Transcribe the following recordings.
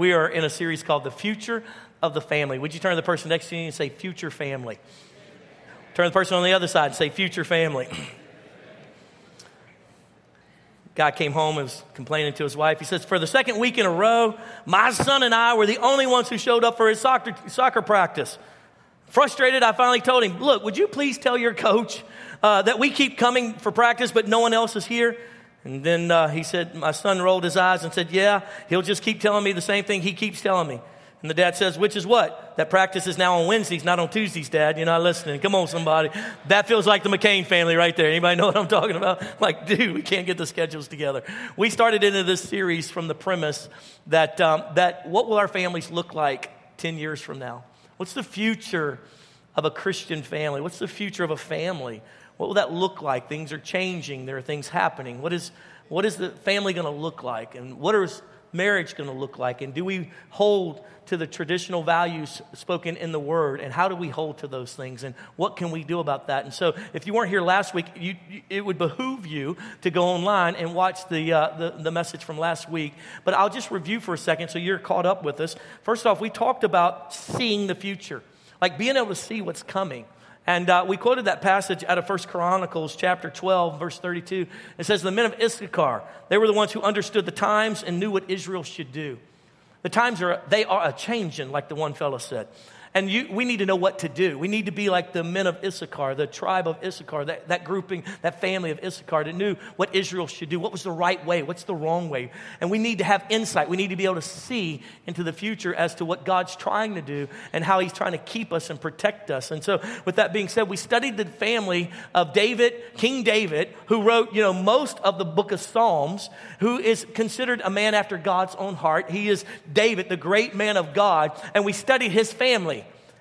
We are in a series called The Future of the Family. Would you turn to the person next to you and say, Future Family? Turn to the person on the other side and say, Future Family. Guy came home and was complaining to his wife. He says, For the second week in a row, my son and I were the only ones who showed up for his soccer, soccer practice. Frustrated, I finally told him, Look, would you please tell your coach uh, that we keep coming for practice, but no one else is here? And then uh, he said, my son rolled his eyes and said, yeah, he'll just keep telling me the same thing he keeps telling me. And the dad says, which is what? That practice is now on Wednesdays, not on Tuesdays, dad. You're not listening. Come on, somebody. That feels like the McCain family right there. Anybody know what I'm talking about? Like, dude, we can't get the schedules together. We started into this series from the premise that, um, that what will our families look like 10 years from now? What's the future of a Christian family? What's the future of a family? What will that look like? Things are changing. There are things happening. What is, what is the family going to look like? And what is marriage going to look like? And do we hold to the traditional values spoken in the Word? And how do we hold to those things? And what can we do about that? And so, if you weren't here last week, you, it would behoove you to go online and watch the, uh, the, the message from last week. But I'll just review for a second so you're caught up with us. First off, we talked about seeing the future, like being able to see what's coming. And uh, we quoted that passage out of First Chronicles chapter 12, verse 32. It says, The men of Issachar, they were the ones who understood the times and knew what Israel should do. The times are, they are a changing, like the one fellow said. And you, we need to know what to do. We need to be like the men of Issachar, the tribe of Issachar, that, that grouping, that family of Issachar that knew what Israel should do, what was the right way, what's the wrong way. And we need to have insight. We need to be able to see into the future as to what God's trying to do and how He's trying to keep us and protect us. And so, with that being said, we studied the family of David, King David, who wrote, you know, most of the book of Psalms, who is considered a man after God's own heart. He is David, the great man of God. And we studied his family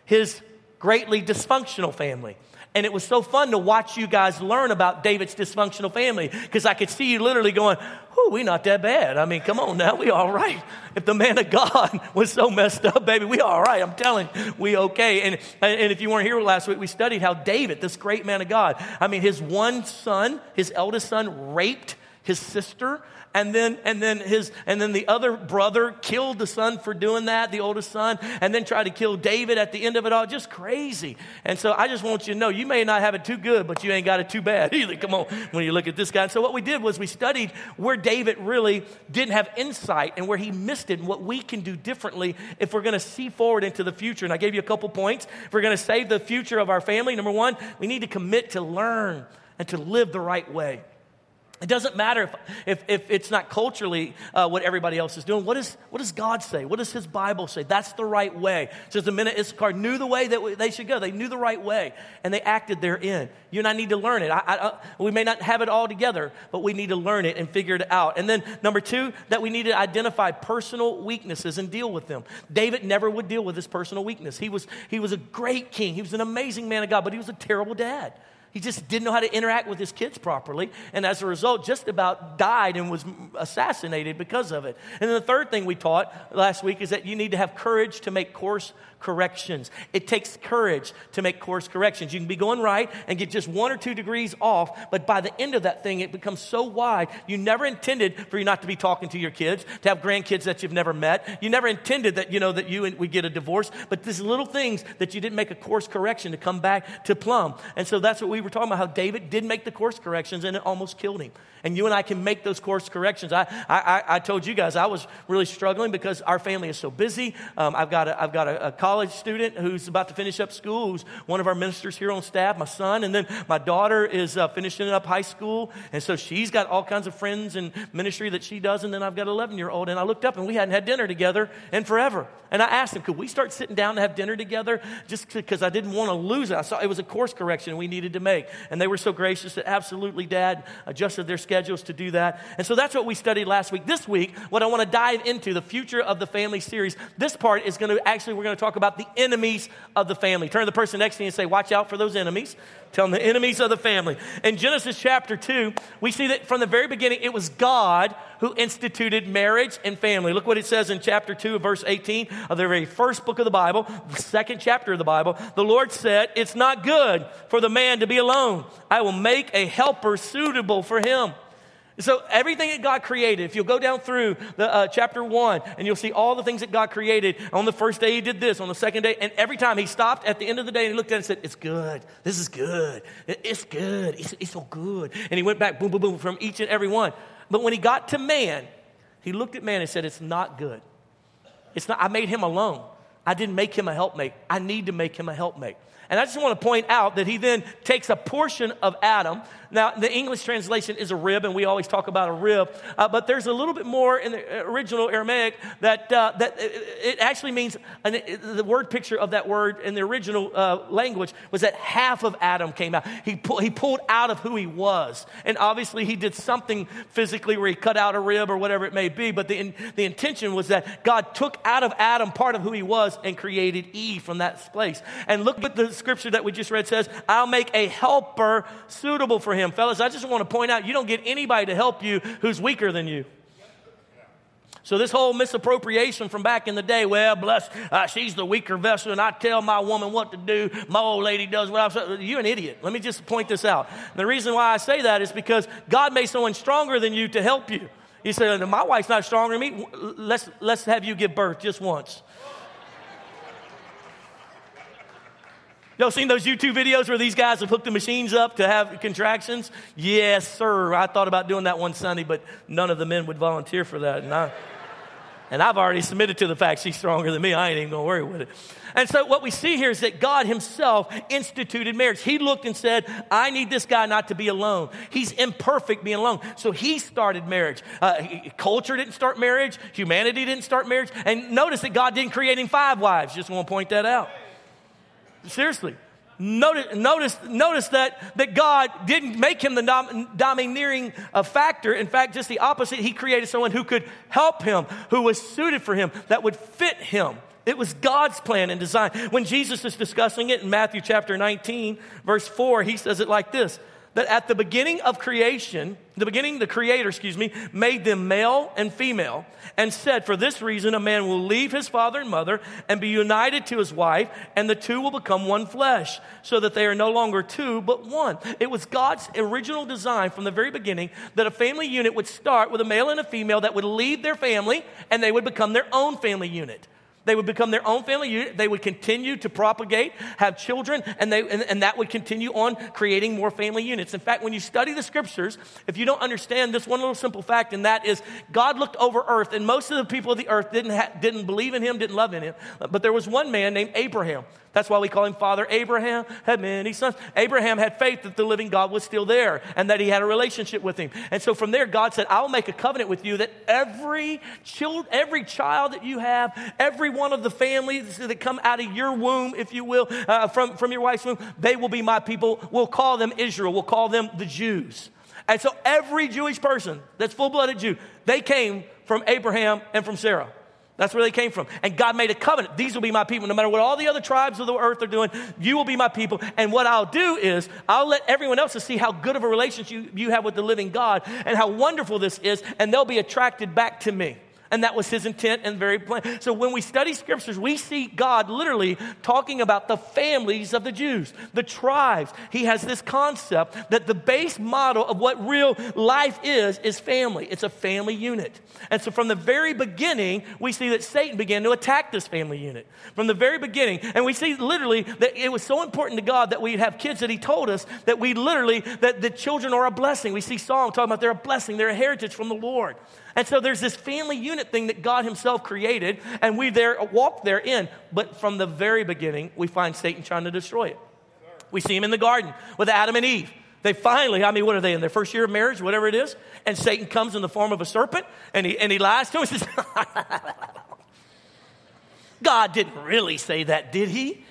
his greatly dysfunctional family. And it was so fun to watch you guys learn about David's dysfunctional family because I could see you literally going, Oh, we not that bad. I mean, come on now, we all right. If the man of God was so messed up, baby, we all right. I'm telling you, we okay. And, and if you weren't here last week, we studied how David, this great man of God, I mean, his one son, his eldest son, raped his sister and then and then his and then the other brother killed the son for doing that the oldest son and then tried to kill david at the end of it all. Just crazy. And so i just want you to know you may not have it too good but you ain't got it too bad either. Come on. When you look at this guy. And so what we did was we studied where david really didn't have insight and where he missed it and what we can do differently if we're going to see forward into the future. And i gave you a couple points. If we're going to save the future of our family number one we need to commit to learn and to live the right way it doesn't matter if, if, if it's not culturally uh, what everybody else is doing. What, is, what does God say? What does His Bible say? That's the right way. Just the minute Issachar knew the way that they should go, they knew the right way, and they acted therein. You and I need to learn it. I, I, we may not have it all together, but we need to learn it and figure it out. And then, number two, that we need to identify personal weaknesses and deal with them. David never would deal with his personal weakness. He was, he was a great king, he was an amazing man of God, but he was a terrible dad. He just didn't know how to interact with his kids properly. And as a result, just about died and was assassinated because of it. And then the third thing we taught last week is that you need to have courage to make course corrections. It takes courage to make course corrections. You can be going right and get just one or two degrees off, but by the end of that thing, it becomes so wide. You never intended for you not to be talking to your kids, to have grandkids that you've never met. You never intended that, you know, that you would get a divorce, but these little things that you didn't make a course correction to come back to plumb. And so that's what we were talking about, how David did make the course corrections and it almost killed him. And you and I can make those course corrections. I, I, I told you guys I was really struggling because our family is so busy. Um, I've got, a, I've got a, a college student who's about to finish up school, who's one of our ministers here on staff, my son. And then my daughter is uh, finishing up high school. And so she's got all kinds of friends and ministry that she does. And then I've got an 11 year old. And I looked up and we hadn't had dinner together in forever. And I asked him, could we start sitting down to have dinner together? Just because I didn't want to lose it. I saw it was a course correction we needed to make. And they were so gracious that absolutely, Dad adjusted their schedules to do that. And so that's what we studied last week. This week, what I want to dive into, the future of the family series, this part is going to actually, we're going to talk about the enemies of the family. Turn to the person next to you and say, Watch out for those enemies. Tell them the enemies of the family. In Genesis chapter 2, we see that from the very beginning, it was God who instituted marriage and family. Look what it says in chapter 2, verse 18 of the very first book of the Bible, the second chapter of the Bible. The Lord said, It's not good for the man to be alone. I will make a helper suitable for him. So everything that God created, if you'll go down through the uh, chapter one, and you'll see all the things that God created. On the first day, He did this. On the second day, and every time He stopped at the end of the day and He looked at it and said, "It's good. This is good. It's good. It's, it's so good." And He went back, boom, boom, boom, from each and every one. But when He got to man, He looked at man and said, "It's not good. It's not. I made him alone. I didn't make him a helpmate. I need to make him a helpmate." And I just want to point out that he then takes a portion of Adam. Now, the English translation is a rib, and we always talk about a rib, uh, but there's a little bit more in the original Aramaic that, uh, that it actually means, an, the word picture of that word in the original uh, language was that half of Adam came out. He, he pulled out of who he was. And obviously, he did something physically where he cut out a rib or whatever it may be, but the, the intention was that God took out of Adam part of who he was and created Eve from that place. And look what the scripture that we just read says, I'll make a helper suitable for him. Fellas, I just want to point out you don't get anybody to help you who's weaker than you. So this whole misappropriation from back in the day, well, bless, uh, she's the weaker vessel, and I tell my woman what to do. My old lady does what I'm. saying. You're an idiot. Let me just point this out. And the reason why I say that is because God made someone stronger than you to help you. He said, "My wife's not stronger than me. Let's let's have you give birth just once." Y'all seen those YouTube videos where these guys have hooked the machines up to have contractions? Yes, sir. I thought about doing that one Sunday, but none of the men would volunteer for that. And, I, and I've already submitted to the fact she's stronger than me. I ain't even to worry with it. And so what we see here is that God himself instituted marriage. He looked and said, I need this guy not to be alone. He's imperfect being alone. So he started marriage. Uh, culture didn't start marriage. Humanity didn't start marriage. And notice that God didn't create him five wives. Just want to point that out. Seriously. Notice, notice, notice that, that God didn't make him the dom, domineering uh, factor. In fact, just the opposite. He created someone who could help him, who was suited for him, that would fit him. It was God's plan and design. When Jesus is discussing it in Matthew chapter 19, verse 4, he says it like this that at the beginning of creation, the beginning, the creator, excuse me, made them male and female and said, For this reason, a man will leave his father and mother and be united to his wife, and the two will become one flesh, so that they are no longer two, but one. It was God's original design from the very beginning that a family unit would start with a male and a female that would leave their family and they would become their own family unit. They would become their own family unit. They would continue to propagate, have children, and, they, and, and, that would continue on creating more family units. In fact, when you study the scriptures, if you don't understand this one little simple fact, and that is God looked over earth, and most of the people of the earth didn't, ha- didn't believe in him, didn't love in him. But there was one man named Abraham. That's why we call him Father Abraham, had many sons. Abraham had faith that the living God was still there and that he had a relationship with him. And so from there, God said, I will make a covenant with you that every child, every child that you have, every one of the families that come out of your womb, if you will, uh, from, from your wife's womb, they will be my people. We'll call them Israel. We'll call them the Jews. And so every Jewish person that's full blooded Jew, they came from Abraham and from Sarah. That's where they came from. And God made a covenant. These will be my people. No matter what all the other tribes of the earth are doing, you will be my people. And what I'll do is I'll let everyone else see how good of a relationship you, have with the living God and how wonderful this is, and they'll be attracted back to me. And that was his intent and very plan. So when we study scriptures, we see God literally talking about the families of the Jews, the tribes. He has this concept that the base model of what real life is, is family. It's a family unit. And so from the very beginning, we see that Satan began to attack this family unit. From the very beginning. And we see literally that it was so important to God that we'd have kids that he told us that we literally, that the children are a blessing. We see Psalm talking about they're a blessing, they're a heritage from the Lord. And so there's this family unit thing that God Himself created, and we there walk therein. But from the very beginning, we find Satan trying to destroy it. We see him in the garden with Adam and Eve. They finally, I mean, what are they in their first year of marriage, whatever it is? And Satan comes in the form of a serpent and he, and he lies to him says, God didn't really say that, did he?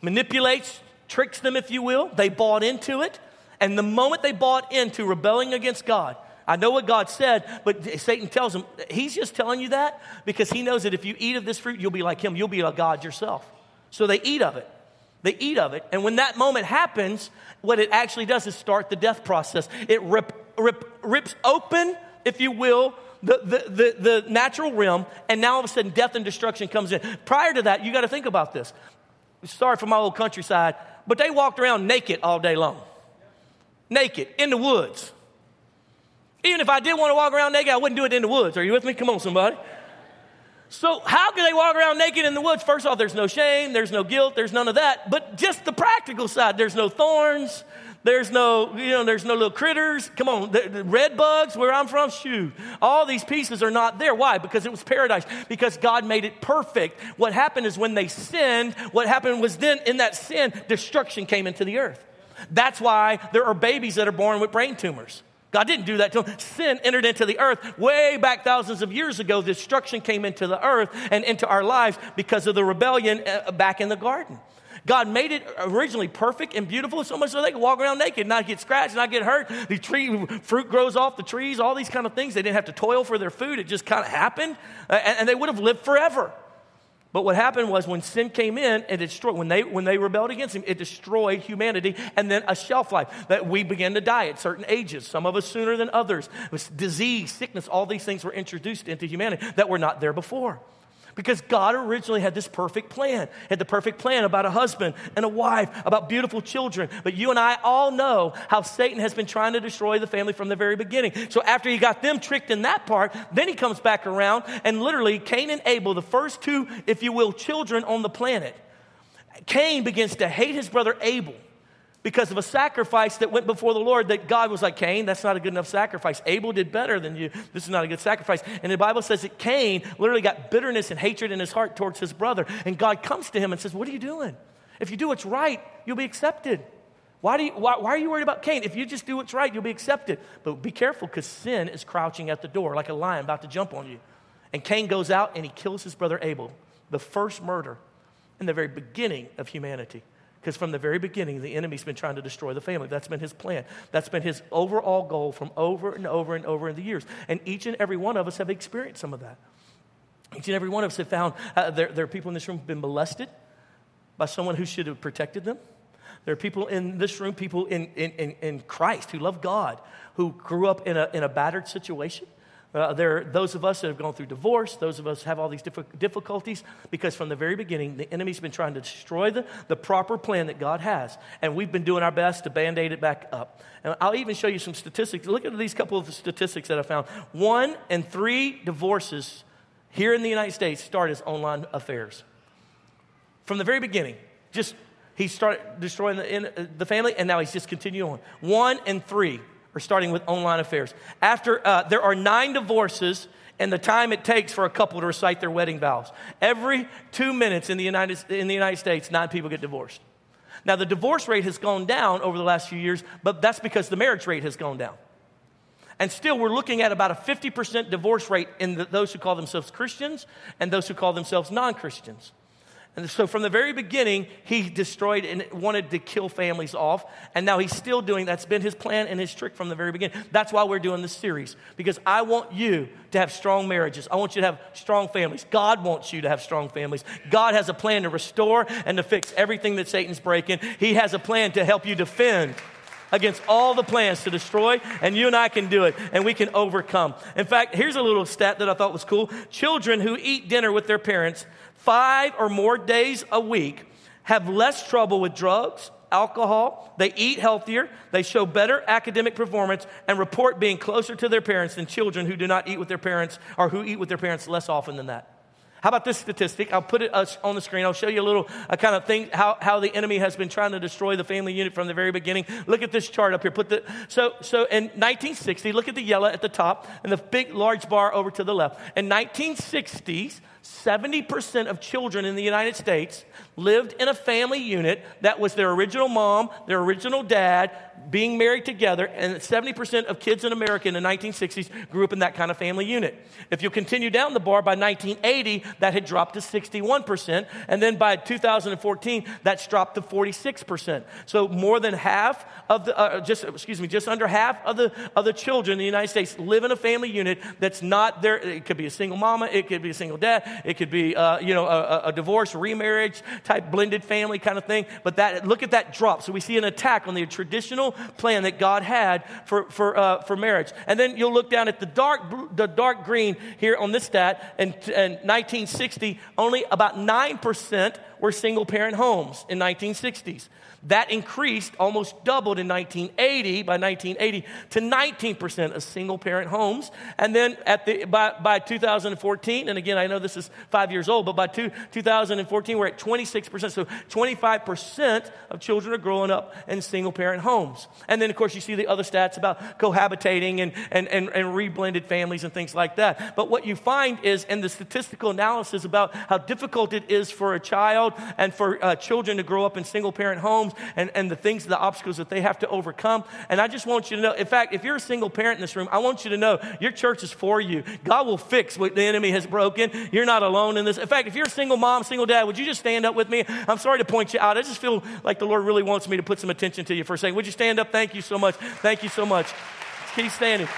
Manipulates, tricks them, if you will. They bought into it. And the moment they bought into rebelling against God, I know what God said, but Satan tells him, he's just telling you that because he knows that if you eat of this fruit, you'll be like him. You'll be a God yourself. So they eat of it. They eat of it. And when that moment happens, what it actually does is start the death process. It rip, rip, rips open, if you will, the, the, the, the natural realm, and now all of a sudden death and destruction comes in. Prior to that, you got to think about this. Sorry for my old countryside, but they walked around naked all day long. Naked in the woods. Even if I did want to walk around naked, I wouldn't do it in the woods. Are you with me? Come on, somebody. So, how can they walk around naked in the woods? First off, there's no shame, there's no guilt, there's none of that. But just the practical side, there's no thorns, there's no, you know, there's no little critters. Come on, the, the red bugs, where I'm from, shoot. All these pieces are not there. Why? Because it was paradise. Because God made it perfect. What happened is when they sinned, what happened was then in that sin, destruction came into the earth. That's why there are babies that are born with brain tumors. God didn't do that to. Sin entered into the earth way back thousands of years ago. Destruction came into the earth and into our lives because of the rebellion uh, back in the garden. God made it originally perfect and beautiful, so much so they could walk around naked, not get scratched, not get hurt. The tree fruit grows off the trees, all these kind of things. They didn't have to toil for their food; it just kind of happened, uh, and they would have lived forever. But what happened was when sin came in, it destroyed, when they, when they rebelled against him, it destroyed humanity and then a shelf life that we began to die at certain ages, some of us sooner than others. Disease, sickness, all these things were introduced into humanity that were not there before. Because God originally had this perfect plan, had the perfect plan about a husband and a wife, about beautiful children. But you and I all know how Satan has been trying to destroy the family from the very beginning. So after he got them tricked in that part, then he comes back around and literally Cain and Abel, the first two, if you will, children on the planet, Cain begins to hate his brother Abel because of a sacrifice that went before the Lord that God was like, Cain, that's not a good enough sacrifice. Abel did better than you. This is not a good sacrifice. And the Bible says that Cain literally got bitterness and hatred in his heart towards his brother. And God comes to him and says, What are you doing? If you do what's right, you'll be accepted. Why, do you, why, why are you worried about Cain? If you just do what's right, you'll be accepted. But be careful because sin is crouching at the door like a lion about to jump on you. And Cain goes out and he kills his brother Abel, the first murder in the very beginning of humanity. Because from the very beginning, the enemy's been trying to destroy the family. That's been his plan. That's been his overall goal from over and over and over in the years. And each and every one of us have experienced some of that. Each and every one of us have found uh, there, there are people in this room who've been molested by someone who should have protected them. There are people in this room, people in, in, in, in Christ who love God, who grew up in a, in a battered situation uh, there are those of us that have gone through divorce, those of us have all these difficulties because from the very beginning, the enemy's been trying to destroy the, the proper plan that God has. And we've been doing our best to band aid it back up. And I'll even show you some statistics. Look at these couple of statistics that I found. One in three divorces here in the United States start as online affairs. From the very beginning, just he started destroying the, in, uh, the family, and now he's just continuing on. One in three or starting with online affairs. After uh, there are nine divorces and the time it takes for a couple to recite their wedding vows. Every two minutes in the United, in the United States, nine people get divorced. Now, the divorce rate has gone down over the last few years, but that's because the marriage rate has gone down. And still, we're looking at about a 50% divorce rate in the, those who call themselves Christians and those who call themselves non Christians. And so from the very beginning, he destroyed and wanted to kill families off. And now he's still doing that's been his plan and his trick from the very beginning. That's why we're doing this series. Because I want you to have strong marriages. I want you to have strong families. God wants you to have strong families. God has a plan to restore and to fix everything that Satan's breaking. He has a plan to help you defend against all the plans to destroy, and you and I can do it, and we can overcome. In fact, here's a little stat that I thought was cool. Children who eat dinner with their parents five or more days a week have less trouble with drugs, alcohol, they eat healthier, they show better academic performance, and report being closer to their parents than children who do not eat with their parents or who eat with their parents less often than that. How about this statistic? I'll put it uh, on the screen. I'll show you a little a kind of thing how, how the enemy has been trying to destroy the family unit from the very beginning. Look at this chart up here. Put the so so in 1960. Look at the yellow at the top and the big large bar over to the left. In 1960s, 70% of children in the United States lived in a family unit that was their original mom, their original dad, being married together, and 70% of kids in America in the 1960s grew up in that kind of family unit. If you continue down the bar, by 1980, that had dropped to 61%, and then by 2014, that's dropped to 46%. So more than half of the, uh, just, excuse me, just under half of the, of the children in the United States live in a family unit that's not there. It could be a single mama, it could be a single dad, it could be, uh, you know, a, a divorce, remarriage type blended family kind of thing. But that, look at that drop. So we see an attack on the traditional plan that God had for, for, uh, for marriage. And then you'll look down at the dark, the dark green here on this stat. In, in 1960, only about 9% were single parent homes in 1960s. That increased, almost doubled in 1980, by 1980, to 19% of single parent homes. And then at the, by, by 2014, and again, I know this is five years old, but by two, 2014, we're at 26%. So 25% of children are growing up in single parent homes. And then, of course, you see the other stats about cohabitating and, and, and, and reblended families and things like that. But what you find is in the statistical analysis about how difficult it is for a child and for uh, children to grow up in single parent homes and, and the things, the obstacles that they have to overcome. And I just want you to know, in fact, if you're a single parent in this room, I want you to know your church is for you. God will fix what the enemy has broken. You're not alone in this. In fact, if you're a single mom, single dad, would you just stand up with me? I'm sorry to point you out. I just feel like the Lord really wants me to put some attention to you for a second. Would you stand up? Thank you so much. Thank you so much. Keep standing.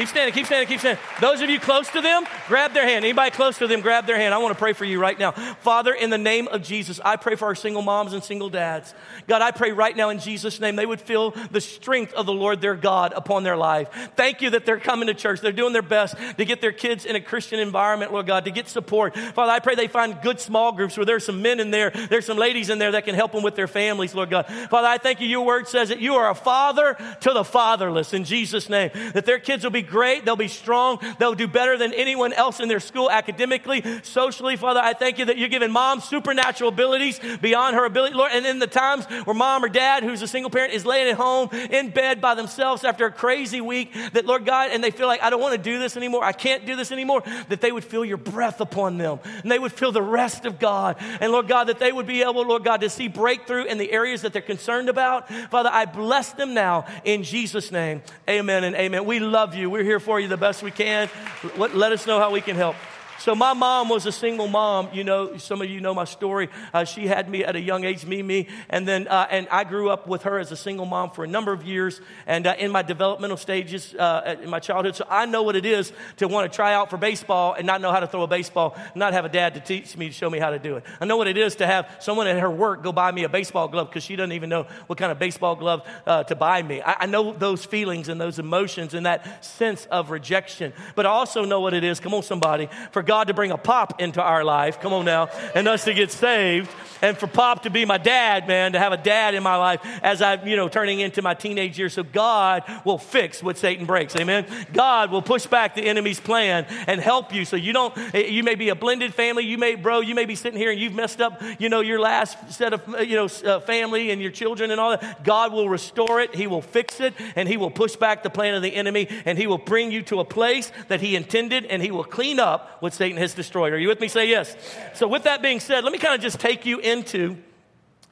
Keep standing, keep standing, keep standing. Those of you close to them, grab their hand. Anybody close to them, grab their hand. I want to pray for you right now. Father, in the name of Jesus, I pray for our single moms and single dads. God, I pray right now in Jesus' name they would feel the strength of the Lord their God upon their life. Thank you that they're coming to church. They're doing their best to get their kids in a Christian environment, Lord God, to get support. Father, I pray they find good small groups where there's some men in there, there's some ladies in there that can help them with their families, Lord God. Father, I thank you. Your word says that you are a father to the fatherless in Jesus' name. That their kids will be great, they'll be strong. They'll do better than anyone else in their school academically, socially. Father, I thank you that you're giving mom supernatural abilities beyond her ability, Lord. And in the times where mom or dad, who's a single parent, is laying at home in bed by themselves after a crazy week, that Lord God, and they feel like, I don't want to do this anymore. I can't do this anymore. That they would feel your breath upon them and they would feel the rest of God. And Lord God, that they would be able, Lord God, to see breakthrough in the areas that they're concerned about. Father, I bless them now in Jesus' name. Amen and amen. We love you. We're here for you the best we can. Let us know how we can help. So my mom was a single mom. You know, some of you know my story. Uh, she had me at a young age, me, me, and then uh, and I grew up with her as a single mom for a number of years, and uh, in my developmental stages uh, in my childhood. So I know what it is to want to try out for baseball and not know how to throw a baseball, not have a dad to teach me to show me how to do it. I know what it is to have someone at her work go buy me a baseball glove because she doesn't even know what kind of baseball glove uh, to buy me. I, I know those feelings and those emotions and that sense of rejection, but I also know what it is. Come on, somebody for God to bring a pop into our life, come on now, and us to get saved, and for Pop to be my dad, man, to have a dad in my life as I'm, you know, turning into my teenage years. So God will fix what Satan breaks, amen? God will push back the enemy's plan and help you. So you don't, you may be a blended family, you may, bro, you may be sitting here and you've messed up, you know, your last set of, you know, uh, family and your children and all that. God will restore it, He will fix it, and He will push back the plan of the enemy, and He will bring you to a place that He intended, and He will clean up what Satan has destroyed. Are you with me? Say yes. So, with that being said, let me kind of just take you into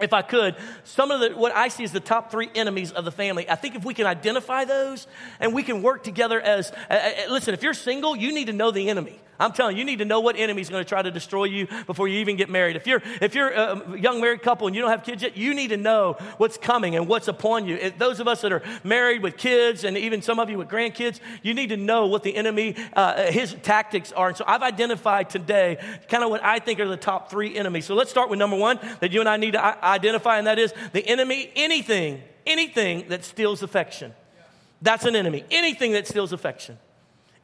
if I could, some of the, what I see as the top three enemies of the family. I think if we can identify those and we can work together as, uh, uh listen, if you're single, you need to know the enemy. I'm telling you, you need to know what enemy is going to try to destroy you before you even get married. If you're, if you're a young married couple and you don't have kids yet, you need to know what's coming and what's upon you. Those of us that are married with kids and even some of you with grandkids, you need to know what the enemy, uh, his tactics are. And so I've identified today kind of what I think are the top three enemies. So let's start with number one that you and I need to identify, and that is the enemy, anything, anything that steals affection. That's an enemy. Anything that steals affection.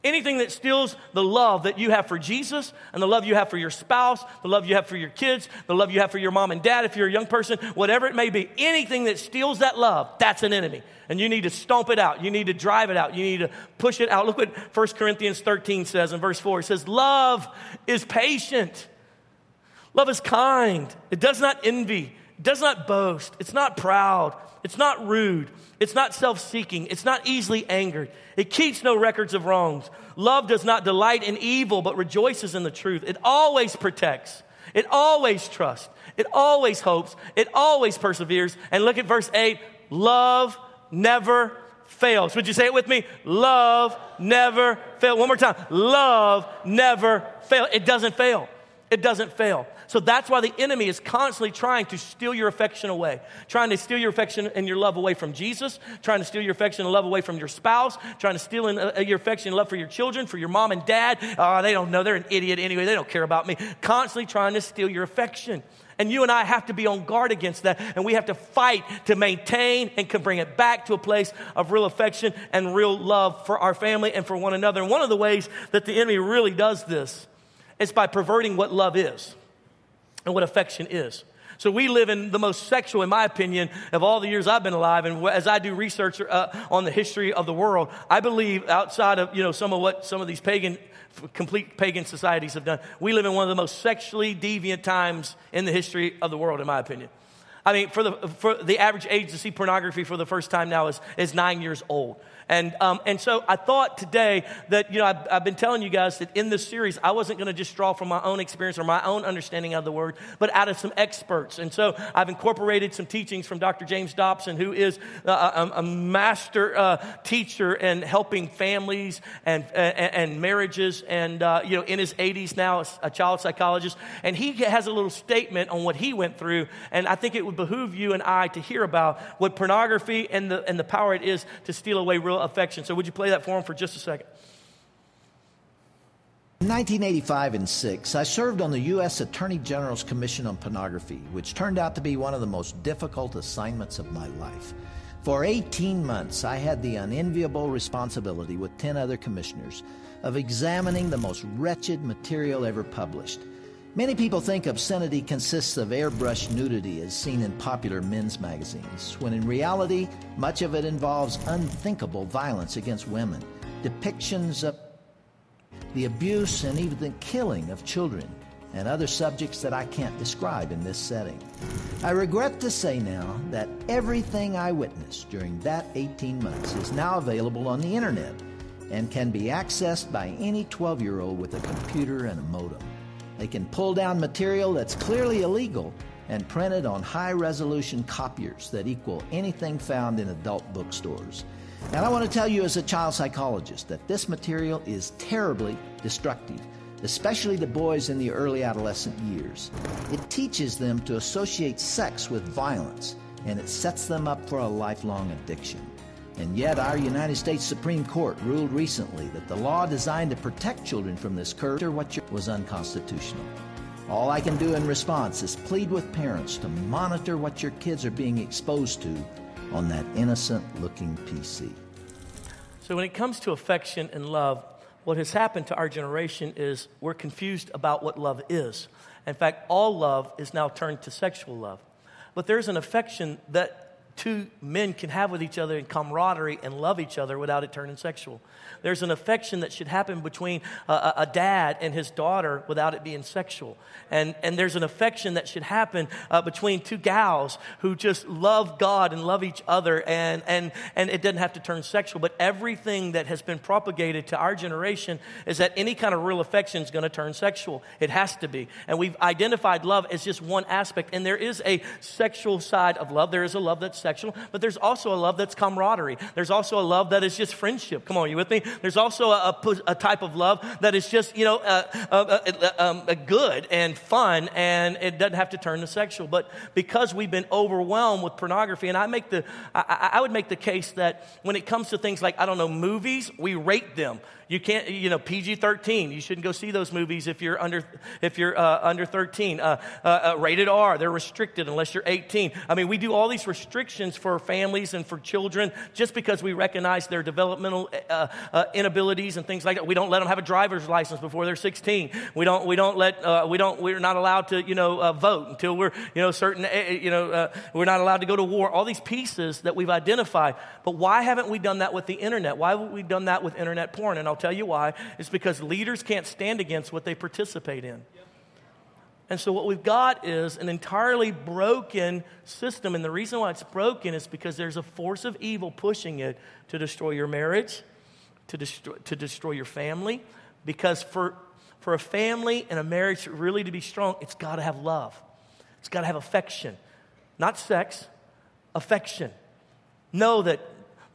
Anything that steals the love that you have for Jesus and the love you have for your spouse, the love you have for your kids, the love you have for your mom and dad, if you're a young person, whatever it may be, anything that steals that love, that's an enemy. And you need to stomp it out. You need to drive it out. You need to push it out. Look what 1 Corinthians 13 says in verse 4. It says, Love is patient. Love is kind. It does not envy. It does not boast. It's not proud. It's not rude. It's not self seeking. It's not easily angered. It keeps no records of wrongs. Love does not delight in evil, but rejoices in the truth. It always protects. It always trusts. It always hopes. It always perseveres. And look at verse 8 love never fails. Would you say it with me? Love never fails. One more time. Love never fails. It doesn't fail. It doesn't fail. So that's why the enemy is constantly trying to steal your affection away, trying to steal your affection and your love away from Jesus, trying to steal your affection and love away from your spouse, trying to steal in, uh, your affection and love for your children, for your mom and dad. Oh, they don't know. They're an idiot anyway. They don't care about me. Constantly trying to steal your affection. And you and I have to be on guard against that. And we have to fight to maintain and can bring it back to a place of real affection and real love for our family and for one another. And one of the ways that the enemy really does this is by perverting what love is. And what affection is. So we live in the most sexual, in my opinion, of all the years I've been alive. And as I do research uh, on the history of the world, I believe outside of, you know, some of what some of these pagan, complete pagan societies have done, we live in one of the most sexually deviant times in the history of the world, in my opinion. I mean, for the, for the average age to see pornography for the first time now is, is nine years old. And, um, and so I thought today that, you know, I've, I've been telling you guys that in this series, I wasn't going to just draw from my own experience or my own understanding of the word, but out of some experts. And so I've incorporated some teachings from Dr. James Dobson, who is a, a, a master uh, teacher in helping families and, and, and marriages. And, uh, you know, in his 80s now, a child psychologist. And he has a little statement on what he went through. And I think it would behoove you and I to hear about what pornography and the, and the power it is to steal away real affection. So, would you play that for him for just a second? In 1985 and 6, I served on the U.S. Attorney General's Commission on Pornography, which turned out to be one of the most difficult assignments of my life. For 18 months, I had the unenviable responsibility with 10 other commissioners of examining the most wretched material ever published Many people think obscenity consists of airbrushed nudity as seen in popular men's magazines, when in reality, much of it involves unthinkable violence against women, depictions of the abuse and even the killing of children, and other subjects that I can't describe in this setting. I regret to say now that everything I witnessed during that 18 months is now available on the internet and can be accessed by any 12 year old with a computer and a modem. They can pull down material that's clearly illegal and print it on high resolution copiers that equal anything found in adult bookstores. And I want to tell you, as a child psychologist, that this material is terribly destructive, especially to boys in the early adolescent years. It teaches them to associate sex with violence, and it sets them up for a lifelong addiction. And yet, our United States Supreme Court ruled recently that the law designed to protect children from this curse was unconstitutional. All I can do in response is plead with parents to monitor what your kids are being exposed to on that innocent looking PC. So, when it comes to affection and love, what has happened to our generation is we're confused about what love is. In fact, all love is now turned to sexual love. But there's an affection that two men can have with each other in camaraderie and love each other without it turning sexual. There's an affection that should happen between a, a, dad and his daughter without it being sexual. And, and there's an affection that should happen uh, between two gals who just love God and love each other, and, and, and it doesn't have to turn sexual. But everything that has been propagated to our generation is that any kind of real affection is going to turn sexual. It has to be. And we've identified love as just one aspect, and there is a sexual side of love. There is a love that's but there's also a love that's camaraderie. There's also a love that is just friendship. Come on, you with me? There's also a, a, a type of love that is just, you know, uh, uh, um, good and fun, and it doesn't have to turn to sexual. But because we've been overwhelmed with pornography, and I make the, I, I would make the case that when it comes to things like, I don't know, movies, we rate them. You can't, you know, PG 13. You shouldn't go see those movies if you're under, if you're uh, under 13. Uh, uh, uh, rated R, they're restricted unless you're 18. I mean, we do all these restrictions for families and for children just because we recognize their developmental uh, uh, inabilities and things like that. We don't let them have a driver's license before they're 16. We don't, we don't let, we don't, we're not allowed to, you know, vote until we're, you know, certain, you know, we're not allowed to go to war. All these pieces that we've identified. But why haven't we done that with the internet? Why haven't we done that with internet porn? And I'll tell you why. It's because leaders can't stand against what they participate in. And so, what we've got is an entirely broken system. And the reason why it's broken is because there's a force of evil pushing it to destroy your marriage, to destroy, to destroy your family. Because for, for a family and a marriage really to be strong, it's got to have love, it's got to have affection. Not sex, affection. Know that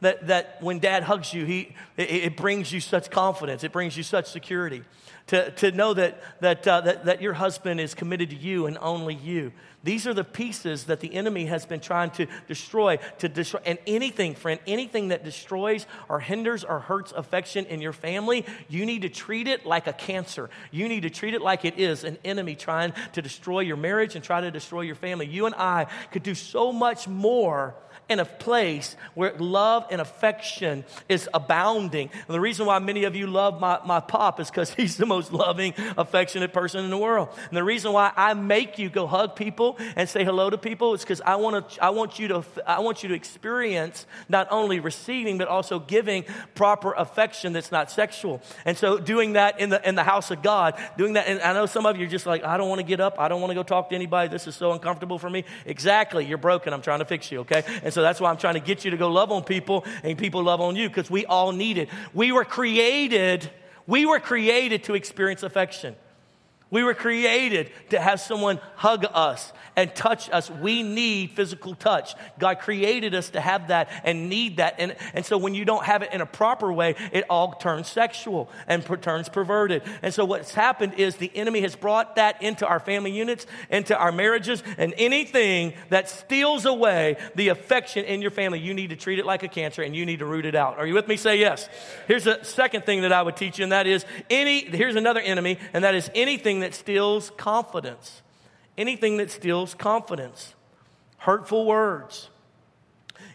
that, that when dad hugs you, he, it, it brings you such confidence, it brings you such security. To, to know that, that, uh, that, that your husband is committed to you and only you. These are the pieces that the enemy has been trying to destroy, to destroy. And anything, friend, anything that destroys or hinders or hurts affection in your family, you need to treat it like a cancer. You need to treat it like it is an enemy trying to destroy your marriage and try to destroy your family. You and I could do so much more in a place where love and affection is abounding. And the reason why many of you love my, my pop is because he's the most most loving, affectionate person in the world. And the reason why I make you go hug people and say hello to people It's because I want to, I want you to, I want you to experience not only receiving, but also giving proper affection that's not sexual. And so doing that in the, in the house of God, doing that, and I know some of you are just like, I don't want to get up. I don't want to go talk to anybody. This is so uncomfortable for me. Exactly. You're broken. I'm trying to fix you. Okay. And so that's why I'm trying to get you to go love on people and people love on you because we all need it. We were created, we were created to experience affection. We were created to have someone hug us and touch us. We need physical touch. God created us to have that and need that. And, and so when you don't have it in a proper way, it all turns sexual and per- turns perverted. And so what's happened is the enemy has brought that into our family units, into our marriages, and anything that steals away the affection in your family, you need to treat it like a cancer and you need to root it out. Are you with me? Say yes. Here's a second thing that I would teach you, and that is any, here's another enemy, and that is anything that steals confidence. Anything that steals confidence. Hurtful words.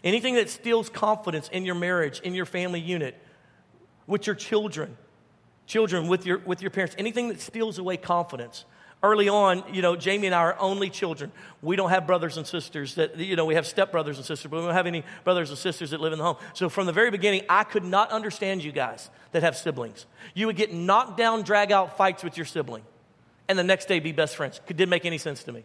Anything that steals confidence in your marriage, in your family unit, with your children, children with your, with your parents, anything that steals away confidence. Early on, you know, Jamie and I are only children. We don't have brothers and sisters that, you know, we have stepbrothers and sisters, but we don't have any brothers and sisters that live in the home. So from the very beginning, I could not understand you guys that have siblings. You would get knocked down, drag out fights with your sibling and the next day be best friends. Didn't make any sense to me.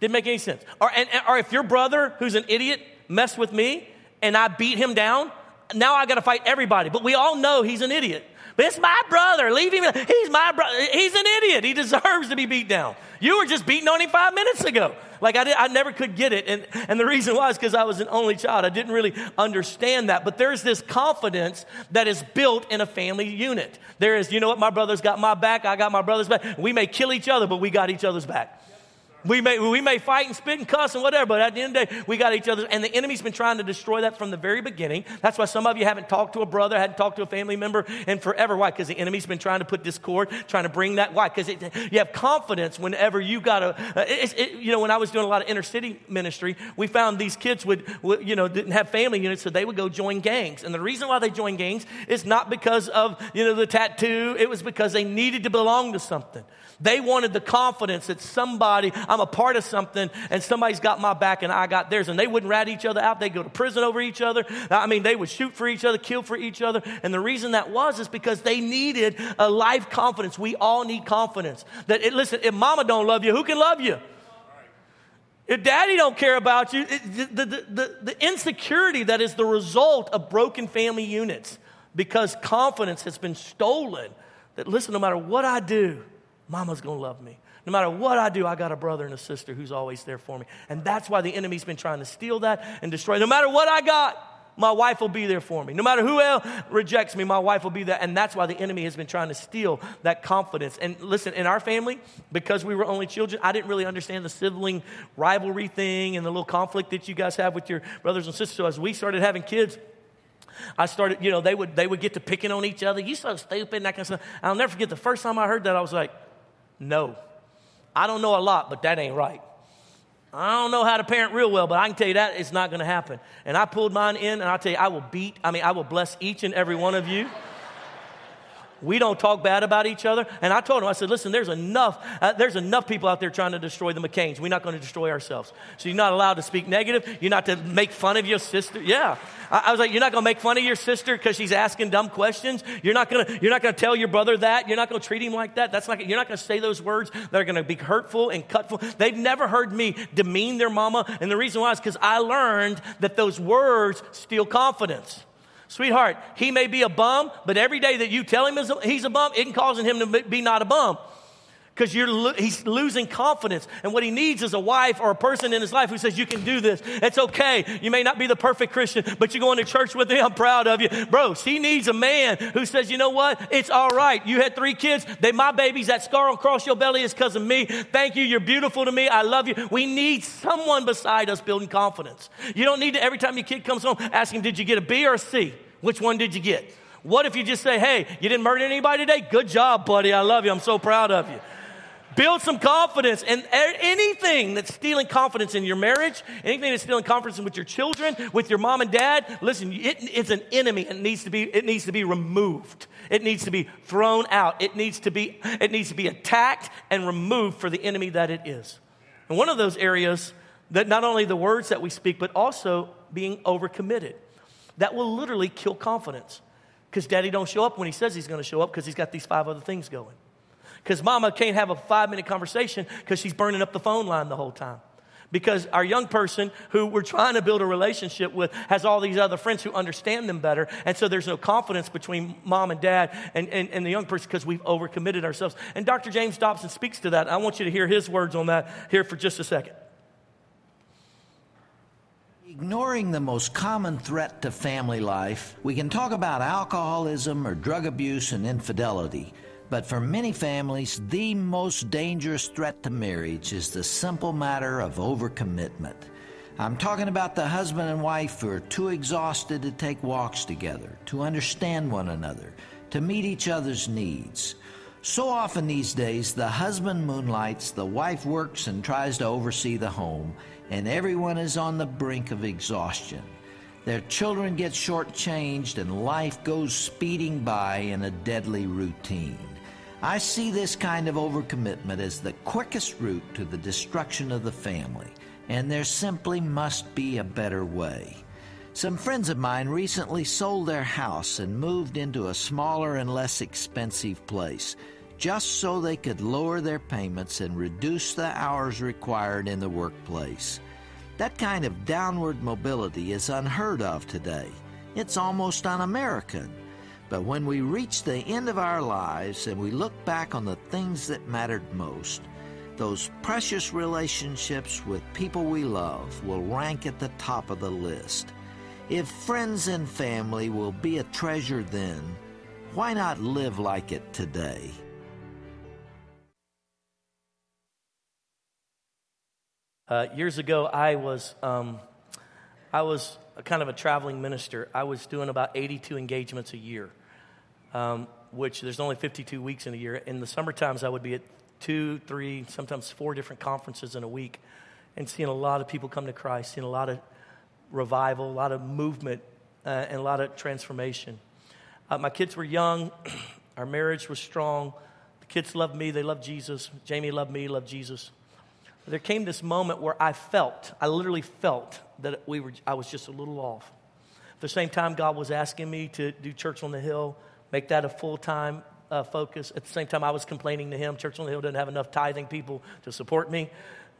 Didn't make any sense. Or, and, or if your brother, who's an idiot, messed with me and I beat him down, now I got to fight everybody. But we all know he's an idiot. It's my brother. Leave him. He's my brother. He's an idiot. He deserves to be beat down. You were just beating on him five minutes ago. Like I, did, I never could get it. And, and the reason why is because I was an only child. I didn't really understand that. But there's this confidence that is built in a family unit. There is, you know what, my brother's got my back, I got my brother's back. We may kill each other, but we got each other's back. We may, we may fight and spit and cuss and whatever, but at the end of the day, we got each other. And the enemy's been trying to destroy that from the very beginning. That's why some of you haven't talked to a brother, hadn't talked to a family member in forever. Why? Because the enemy's been trying to put discord, trying to bring that. Why? Because you have confidence whenever you got a, uh, it, you know, when I was doing a lot of inner city ministry, we found these kids would, would, you know, didn't have family units, so they would go join gangs. And the reason why they joined gangs is not because of, you know, the tattoo. It was because they needed to belong to something. They wanted the confidence that somebody, I'm a part of something and somebody's got my back and I got theirs. And they wouldn't rat each other out. They'd go to prison over each other. I mean, they would shoot for each other, kill for each other. And the reason that was is because they needed a life confidence. We all need confidence. That, it, listen, if mama don't love you, who can love you? If daddy don't care about you, it, the, the, the, the insecurity that is the result of broken family units because confidence has been stolen. That listen, no matter what I do, Mama's gonna love me. No matter what I do, I got a brother and a sister who's always there for me. And that's why the enemy's been trying to steal that and destroy. No matter what I got, my wife will be there for me. No matter who else rejects me, my wife will be there. And that's why the enemy has been trying to steal that confidence. And listen, in our family, because we were only children, I didn't really understand the sibling rivalry thing and the little conflict that you guys have with your brothers and sisters. So as we started having kids, I started, you know, they would they would get to picking on each other. You so stupid, and that kind of stuff. I'll never forget the first time I heard that, I was like, no. I don't know a lot, but that ain't right. I don't know how to parent real well, but I can tell you that it's not going to happen. And I pulled mine in, and I'll tell you, I will beat, I mean, I will bless each and every one of you. We don't talk bad about each other. And I told him, I said, listen, there's enough, uh, there's enough people out there trying to destroy the McCains. We're not going to destroy ourselves. So you're not allowed to speak negative. You're not to make fun of your sister. Yeah. I, I was like, you're not going to make fun of your sister because she's asking dumb questions. You're not going to, you're not going to tell your brother that. You're not going to treat him like that. That's not, you're not going to say those words that are going to be hurtful and cutful. They've never heard me demean their mama. And the reason why is because I learned that those words steal confidence. Sweetheart, he may be a bum, but every day that you tell him he's a bum, it causing him to be not a bum. Because you're he's losing confidence. And what he needs is a wife or a person in his life who says, You can do this. It's okay. You may not be the perfect Christian, but you're going to church with me. I'm proud of you. Bro, she needs a man who says, You know what? It's all right. You had three kids. They my babies. That scar across your belly is because of me. Thank you. You're beautiful to me. I love you. We need someone beside us building confidence. You don't need to, every time your kid comes home, ask him, Did you get a B or a C? Which one did you get? What if you just say, Hey, you didn't murder anybody today? Good job, buddy. I love you. I'm so proud of you. Build some confidence. And anything that's stealing confidence in your marriage, anything that's stealing confidence with your children, with your mom and dad, listen, it, it's an enemy. It needs to be, it needs to be removed. It needs to be thrown out. It needs to be, it needs to be attacked and removed for the enemy that it is. And one of those areas that not only the words that we speak, but also being overcommitted. That will literally kill confidence. Because daddy don't show up when he says he's going to show up because he's got these five other things going. Because mama can't have a five minute conversation because she's burning up the phone line the whole time. Because our young person who we're trying to build a relationship with has all these other friends who understand them better. And so there's no confidence between mom and dad and, and, and the young person because we've overcommitted ourselves. And Dr. James Dobson speaks to that. I want you to hear his words on that here for just a second. Ignoring the most common threat to family life, we can talk about alcoholism or drug abuse and infidelity. But for many families, the most dangerous threat to marriage is the simple matter of overcommitment. I'm talking about the husband and wife who are too exhausted to take walks together, to understand one another, to meet each other's needs. So often these days, the husband moonlights, the wife works and tries to oversee the home, and everyone is on the brink of exhaustion. Their children get shortchanged, and life goes speeding by in a deadly routine. I see this kind of overcommitment as the quickest route to the destruction of the family, and there simply must be a better way. Some friends of mine recently sold their house and moved into a smaller and less expensive place just so they could lower their payments and reduce the hours required in the workplace. That kind of downward mobility is unheard of today. It's almost un American. But when we reach the end of our lives and we look back on the things that mattered most, those precious relationships with people we love will rank at the top of the list. If friends and family will be a treasure then, why not live like it today? Uh, years ago, I was, um, I was kind of a traveling minister. I was doing about 82 engagements a year, um, which there's only 52 weeks in a year. In the summer times, I would be at two, three, sometimes four different conferences in a week and seeing a lot of people come to Christ, seeing a lot of revival, a lot of movement, uh, and a lot of transformation. Uh, my kids were young, our marriage was strong. The kids loved me, they loved Jesus. Jamie loved me, loved Jesus there came this moment where I felt, I literally felt that we were, I was just a little off. At the same time, God was asking me to do Church on the Hill, make that a full time uh, focus. At the same time, I was complaining to Him, Church on the Hill didn't have enough tithing people to support me.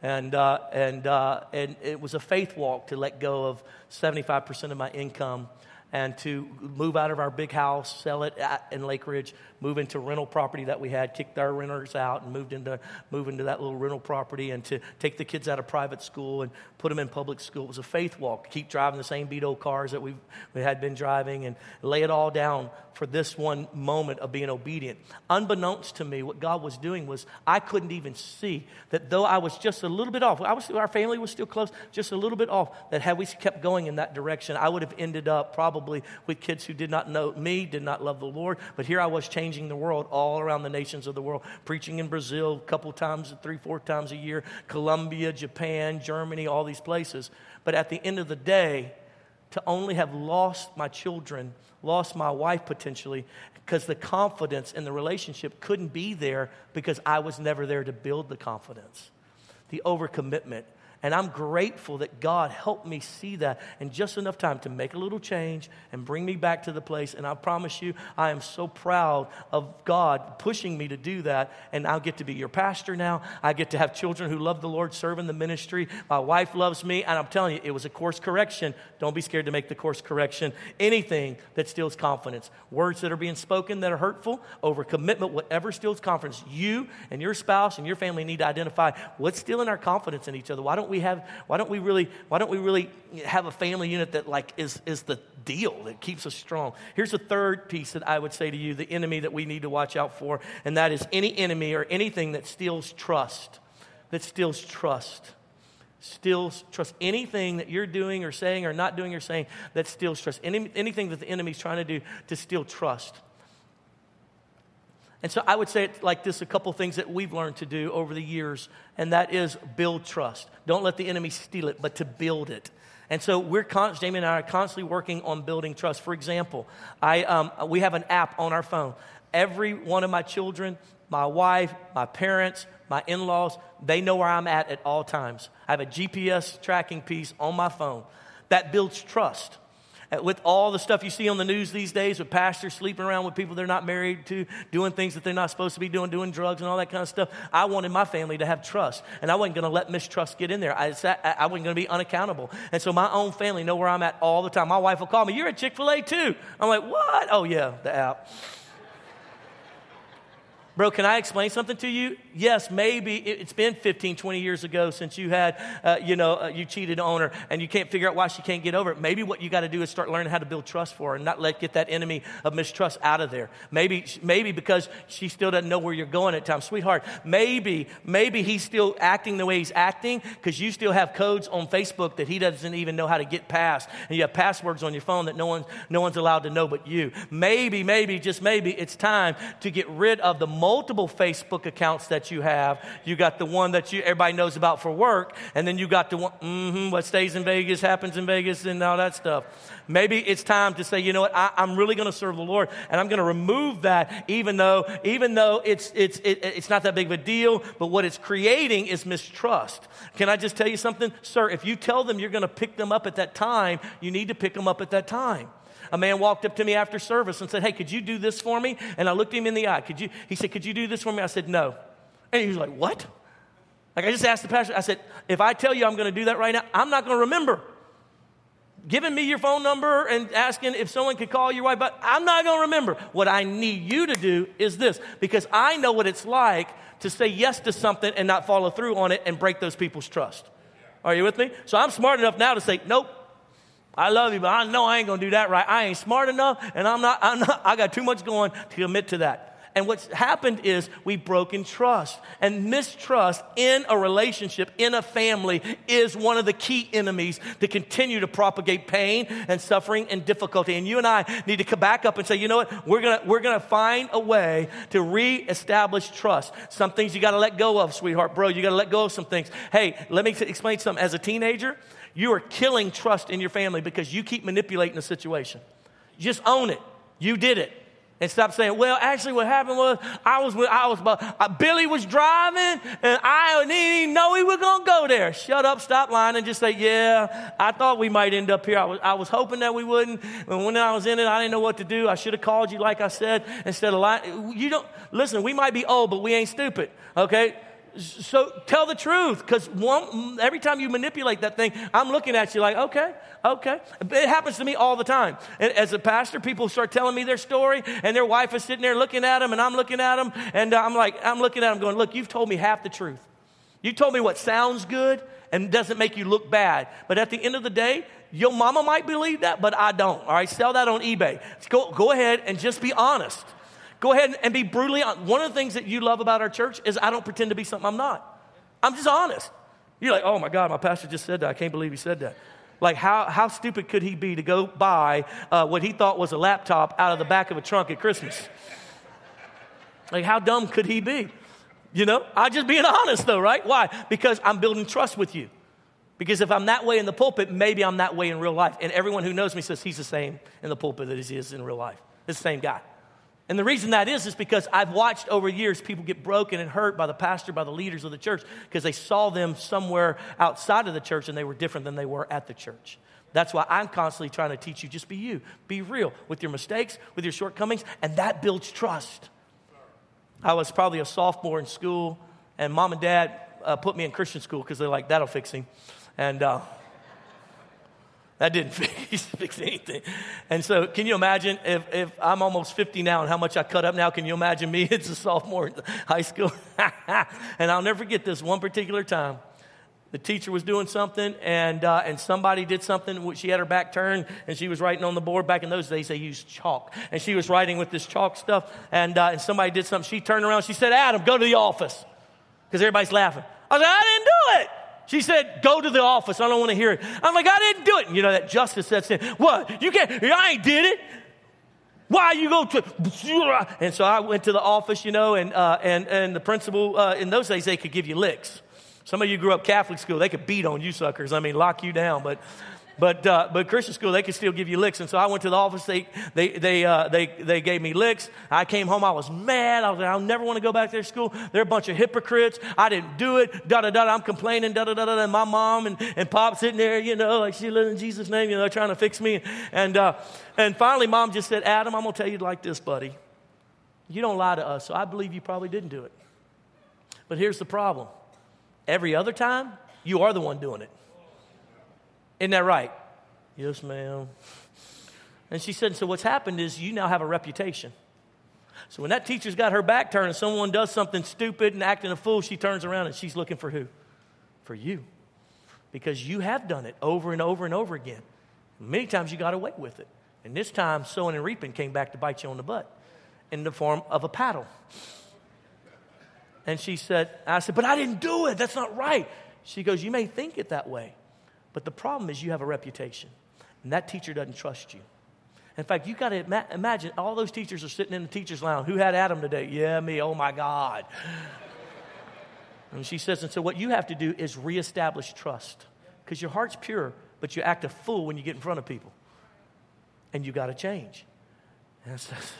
And, uh, and, uh, and it was a faith walk to let go of 75% of my income and to move out of our big house, sell it at, in Lake Ridge, move into rental property that we had, kicked our renters out, and moved into move into that little rental property, and to take the kids out of private school and put them in public school. It was a faith walk. Keep driving the same beat old cars that we we had been driving, and lay it all down for this one moment of being obedient. Unbeknownst to me, what God was doing was I couldn't even see that though I was just a little bit off, I was, our family was still close, just a little bit off, that had we kept going in that direction, I would have ended up probably with kids who did not know me, did not love the Lord. But here I was changing changing the world all around the nations of the world, preaching in Brazil a couple times, three, four times a year, Colombia, Japan, Germany, all these places. But at the end of the day, to only have lost my children, lost my wife potentially, because the confidence in the relationship couldn't be there because I was never there to build the confidence. The overcommitment and I'm grateful that God helped me see that in just enough time to make a little change and bring me back to the place. And I promise you, I am so proud of God pushing me to do that. And I'll get to be your pastor now. I get to have children who love the Lord, serve in the ministry. My wife loves me. And I'm telling you, it was a course correction. Don't be scared to make the course correction. Anything that steals confidence, words that are being spoken that are hurtful, over commitment, whatever steals confidence, you and your spouse and your family need to identify what's stealing our confidence in each other. Why don't don't we have, why don't we really, why don't we really have a family unit that like is, is the deal that keeps us strong? Here's a third piece that I would say to you, the enemy that we need to watch out for, and that is any enemy or anything that steals trust, that steals trust steals trust. Anything that you're doing or saying or not doing or saying that steals trust. Any, anything that the enemy's trying to do to steal trust. And so I would say it like this a couple things that we've learned to do over the years, and that is build trust. Don't let the enemy steal it, but to build it. And so we're constantly, Jamie and I are constantly working on building trust. For example, I, um, we have an app on our phone. Every one of my children, my wife, my parents, my in laws, they know where I'm at at all times. I have a GPS tracking piece on my phone that builds trust. Uh, with all the stuff you see on the news these days with pastors sleeping around with people they're not married to, doing things that they're not supposed to be doing, doing drugs and all that kind of stuff. I wanted my family to have trust, and I wasn't going to let mistrust get in there. I, I wasn't going to be unaccountable. And so my own family know where I'm at all the time. My wife will call me, You're at Chick fil A too. I'm like, What? Oh, yeah, the app. Bro, can I explain something to you? Yes, maybe it's been 15, 20 years ago since you had, uh, you know, uh, you cheated on her and you can't figure out why she can't get over it. Maybe what you got to do is start learning how to build trust for her and not let get that enemy of mistrust out of there. Maybe, maybe because she still doesn't know where you're going at times. Sweetheart, maybe, maybe he's still acting the way he's acting because you still have codes on Facebook that he doesn't even know how to get past. And you have passwords on your phone that no, one, no one's allowed to know but you. Maybe, maybe, just maybe it's time to get rid of the multiple Facebook accounts that you have. You got the one that you everybody knows about for work, and then you got the one, mm-hmm, what stays in Vegas happens in Vegas and all that stuff. Maybe it's time to say, you know what, I, am really going to serve the Lord, and I'm going to remove that, even though, even though it's, it's, it, it's not that big of a deal, but what it's creating is mistrust. Can I just tell you something? Sir, if you tell them you're going to pick them up at that time, you need to pick them up at that time a man walked up to me after service and said, Hey, could you do this for me? And I looked him in the eye. Could you? He said, Could you do this for me? I said, No. And he was like, What? Like I just asked the pastor, I said, If I tell you I'm going to do that right now, I'm not going to remember. Giving me your phone number and asking if someone could call your wife, but I'm not going to remember. What I need you to do is this because I know what it's like to say yes to something and not follow through on it and break those people's trust. Are you with me? So I'm smart enough now to say, nope, I love you, but I know I ain't gonna do that right. I ain't smart enough, and I'm not, I'm not, I got too much going to commit to that. And what's happened is we've broken trust. And mistrust in a relationship, in a family, is one of the key enemies to continue to propagate pain and suffering and difficulty. And you and I need to come back up and say, you know what? We're gonna, we're gonna find a way to reestablish trust. Some things you gotta let go of, sweetheart. Bro, you gotta let go of some things. Hey, let me explain something. As a teenager, you are killing trust in your family because you keep manipulating the situation. Just own it. You did it. And stop saying, well, actually, what happened was I was, I was, uh, Billy was driving and I didn't even know he was going to go there. Shut up, stop lying, and just say, yeah, I thought we might end up here. I was, I was hoping that we wouldn't. And when I was in it, I didn't know what to do. I should have called you, like I said, instead of lying. You don't, listen, we might be old, but we ain't stupid, okay? So tell the truth, because every time you manipulate that thing, I'm looking at you like, okay, okay. It happens to me all the time. As a pastor, people start telling me their story, and their wife is sitting there looking at them, and I'm looking at them, and uh, I'm like, I'm looking at them going, look, you've told me half the truth. You told me what sounds good and doesn't make you look bad. But at the end of the day, your mama might believe that, but I don't. All right, sell that on eBay. Go, go ahead and just be honest. Go ahead and be brutally honest. One of the things that you love about our church is I don't pretend to be something I'm not. I'm just honest. You're like, oh my God, my pastor just said that. I can't believe he said that. Like, how, how stupid could he be to go buy uh, what he thought was a laptop out of the back of a trunk at Christmas? Like, how dumb could he be? You know, I'm just being honest though, right? Why? Because I'm building trust with you. Because if I'm that way in the pulpit, maybe I'm that way in real life. And everyone who knows me says he's the same in the pulpit as he is in real life. It's the same guy. And the reason that is, is because I've watched over years people get broken and hurt by the pastor, by the leaders of the church, because they saw them somewhere outside of the church and they were different than they were at the church. That's why I'm constantly trying to teach you just be you, be real with your mistakes, with your shortcomings, and that builds trust. I was probably a sophomore in school, and mom and dad uh, put me in Christian school because they're like, that'll fix him. And uh, that didn't fix, fix anything. And so, can you imagine if, if I'm almost 50 now and how much I cut up now? Can you imagine me? It's a sophomore in high school. and I'll never forget this one particular time. The teacher was doing something, and, uh, and somebody did something. She had her back turned, and she was writing on the board. Back in those days, they used chalk. And she was writing with this chalk stuff, and, uh, and somebody did something. She turned around. She said, Adam, go to the office. Because everybody's laughing. I said, I didn't do it. She said, Go to the office. I don't want to hear it. I'm like, I didn't do it. And you know, that justice sets in. What? You can't, I ain't did it. Why you go to? And so I went to the office, you know, and, uh, and, and the principal, uh, in those days, they could give you licks. Some of you grew up Catholic school, they could beat on you suckers. I mean, lock you down. But but, uh, but Christian school, they could still give you licks. And so I went to the office. They, they, they, uh, they, they gave me licks. I came home. I was mad. I was like, I'll never want to go back to their school. They're a bunch of hypocrites. I didn't do it. Da da da. I'm complaining. Da da da da. And my mom and, and pop sitting there, you know, like she lived in Jesus' name, you know, trying to fix me. And, uh, and finally, mom just said, Adam, I'm going to tell you like this, buddy. You don't lie to us, so I believe you probably didn't do it. But here's the problem every other time, you are the one doing it. Isn't that right? Yes, ma'am. And she said, So what's happened is you now have a reputation. So when that teacher's got her back turned and someone does something stupid and acting a fool, she turns around and she's looking for who? For you. Because you have done it over and over and over again. Many times you got away with it. And this time, sowing and reaping came back to bite you on the butt in the form of a paddle. And she said, I said, but I didn't do it. That's not right. She goes, You may think it that way, but the problem is you have a reputation, and that teacher doesn't trust you. In fact, you've got to ima- imagine all those teachers are sitting in the teacher's lounge. Who had Adam today? Yeah, me. Oh my God. And she says, and so what you have to do is reestablish trust because your heart's pure, but you act a fool when you get in front of people. And you got to change. And I says,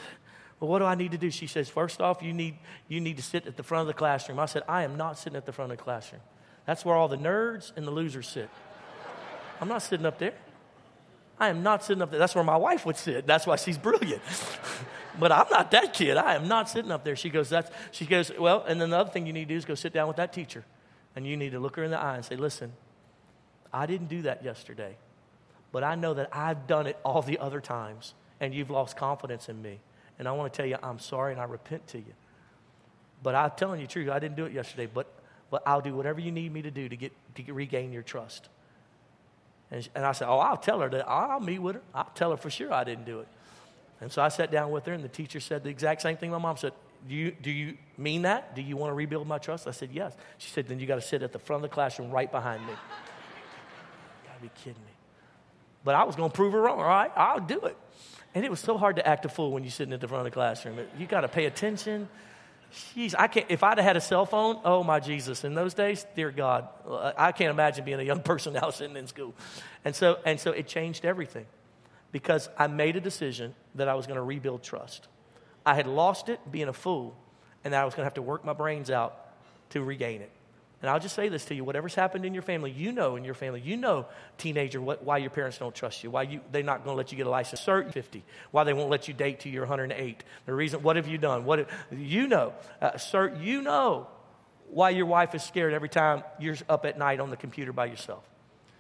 well, what do I need to do? She says, first off, you need, you need to sit at the front of the classroom. I said, I am not sitting at the front of the classroom. That's where all the nerds and the losers sit. I'm not sitting up there. I am not sitting up there. That's where my wife would sit. That's why she's brilliant. but I'm not that kid. I am not sitting up there. She goes, that's, she goes, well, and then the other thing you need to do is go sit down with that teacher. And you need to look her in the eye and say, listen, I didn't do that yesterday, but I know that I've done it all the other times, and you've lost confidence in me. And I want to tell you, I'm sorry and I repent to you. But I'm telling you the truth, I didn't do it yesterday, but, but I'll do whatever you need me to do to, get, to regain your trust. And, and I said, Oh, I'll tell her that. I'll meet with her. I'll tell her for sure I didn't do it. And so I sat down with her, and the teacher said the exact same thing my mom said. Do you, do you mean that? Do you want to rebuild my trust? I said, Yes. She said, Then you got to sit at the front of the classroom right behind me. you got to be kidding me. But I was going to prove her wrong. All right, I'll do it. And it was so hard to act a fool when you're sitting at the front of the classroom. You got to pay attention. Jeez, I can't, if I'd have had a cell phone, oh my Jesus, in those days, dear God, uh, I can't imagine being a young person now sitting in school. And so, and so it changed everything because I made a decision that I was going to rebuild trust. I had lost it being a fool, and I was going to have to work my brains out to regain it. And I'll just say this to you whatever's happened in your family, you know in your family, you know, teenager, what, why your parents don't trust you, why you, they're not going to let you get a license, certain 50, why they won't let you date till you're 108. The reason, what have you done? What have, you know, uh, sir, you know why your wife is scared every time you're up at night on the computer by yourself.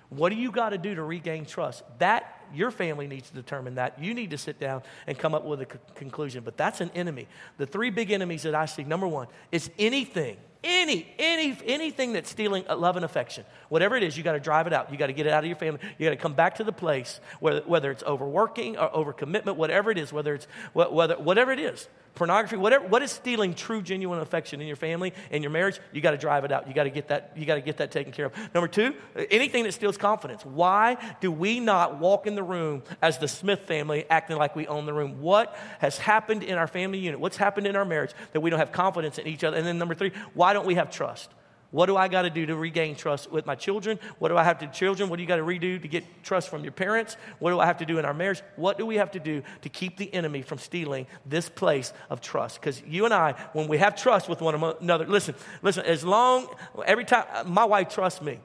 What do you got to do to regain trust? That your family needs to determine that. You need to sit down and come up with a c- conclusion. But that's an enemy. The three big enemies that I see number one is anything any, any, anything that's stealing uh, love and affection, whatever it is, you got to drive it out. You got to get it out of your family. You got to come back to the place where, whether it's overworking or overcommitment, whatever it is, whether it's whether, whatever it is, pornography, whatever, what is stealing true, genuine affection in your family, in your marriage, you got to drive it out. You got to get that, you got to get that taken care of. Number two, anything that steals confidence. Why do we not walk in the room as the Smith family acting like we own the room? What has happened in our family unit? What's happened in our marriage that we don't have confidence in each other? And then number three, why don't we have trust? What do I got to do to regain trust with my children? What do I have to children? What do you got to redo to get trust from your parents? What do I have to do in our marriage? What do we have to do to keep the enemy from stealing this place of trust? Because you and I, when we have trust with one another, listen, listen, as long, every time, my wife trusts me.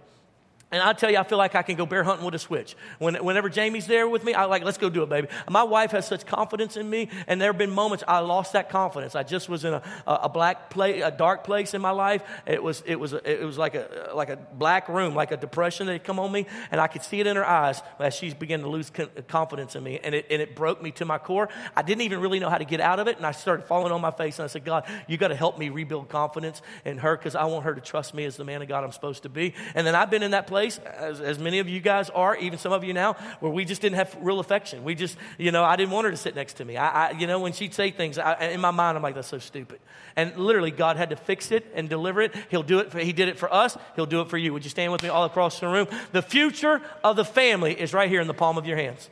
And I tell you, I feel like I can go bear hunting with a switch. When, whenever Jamie's there with me, I like, let's go do it, baby. My wife has such confidence in me, and there have been moments I lost that confidence. I just was in a, a black place, a dark place in my life. It was, it was, it was like a, like a black room, like a depression that had come on me, and I could see it in her eyes as she's beginning to lose confidence in me, and it, and it broke me to my core. I didn't even really know how to get out of it, and I started falling on my face, and I said, God, you got to help me rebuild confidence in her because I want her to trust me as the man of God I'm supposed to be. And then I've been in that place place, as, as many of you guys are, even some of you now, where we just didn't have real affection. We just, you know, I didn't want her to sit next to me. I, I you know, when she'd say things, I, in my mind, I'm like, that's so stupid. And literally, God had to fix it and deliver it. He'll do it. For, he did it for us. He'll do it for you. Would you stand with me all across the room? The future of the family is right here in the palm of your hands.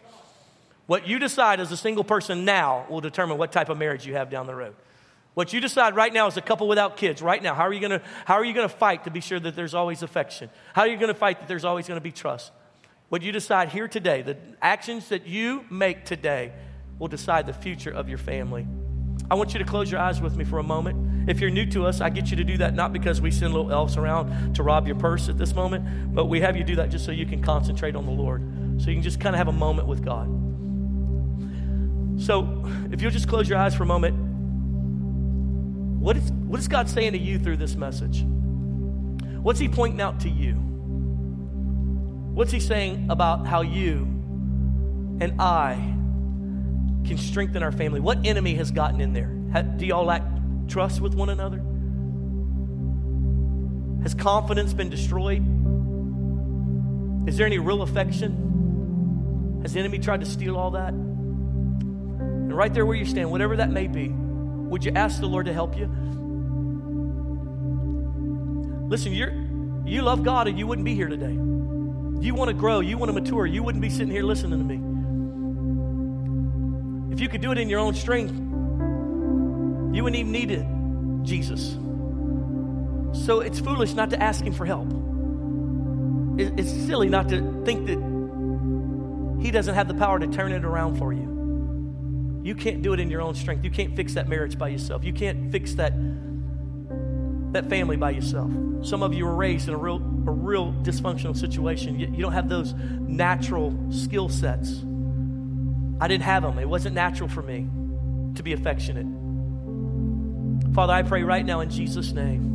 What you decide as a single person now will determine what type of marriage you have down the road. What you decide right now is a couple without kids, right now, how are you gonna, how are you gonna fight to be sure that there's always affection? How are you gonna fight that there's always gonna be trust? What you decide here today, the actions that you make today will decide the future of your family. I want you to close your eyes with me for a moment. If you're new to us, I get you to do that not because we send little elves around to rob your purse at this moment, but we have you do that just so you can concentrate on the Lord. So you can just kind of have a moment with God. So if you'll just close your eyes for a moment, what is, what is God saying to you through this message? What's He pointing out to you? What's He saying about how you and I can strengthen our family? What enemy has gotten in there? do y'all lack trust with one another? Has confidence been destroyed? Is there any real affection? Has the enemy tried to steal all that? And right there where you stand, whatever that may be, would you ask the Lord to help you? Listen, you're, you love God and you wouldn't be here today. You want to grow, you want to mature, you wouldn't be sitting here listening to me. If you could do it in your own strength, you wouldn't even need it, Jesus. So it's foolish not to ask Him for help. It's silly not to think that He doesn't have the power to turn it around for you. You can't do it in your own strength. You can't fix that marriage by yourself. You can't fix that, that family by yourself. Some of you were raised in a real, a real dysfunctional situation. You, you don't have those natural skill sets. I didn't have them. It wasn't natural for me to be affectionate. Father, I pray right now in Jesus' name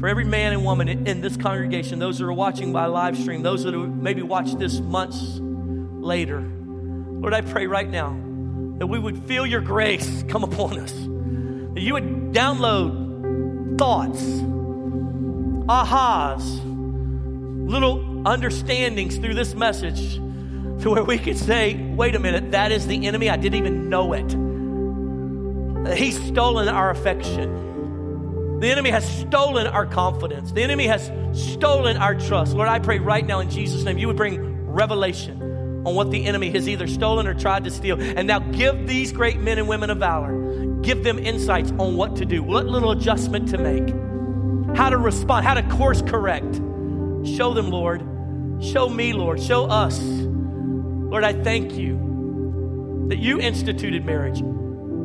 for every man and woman in this congregation, those that are watching by live stream, those that maybe watch this months later. Lord, I pray right now that we would feel your grace come upon us, that you would download thoughts, ahas, little understandings through this message to where we could say, wait a minute, that is the enemy. I didn't even know it. He's stolen our affection. The enemy has stolen our confidence. The enemy has stolen our trust. Lord, I pray right now in Jesus' name, you would bring revelation on what the enemy has either stolen or tried to steal. And now give these great men and women of valor, give them insights on what to do, what little adjustment to make, how to respond, how to course correct. Show them, Lord. Show me, Lord. Show us. Lord, I thank you that you instituted marriage.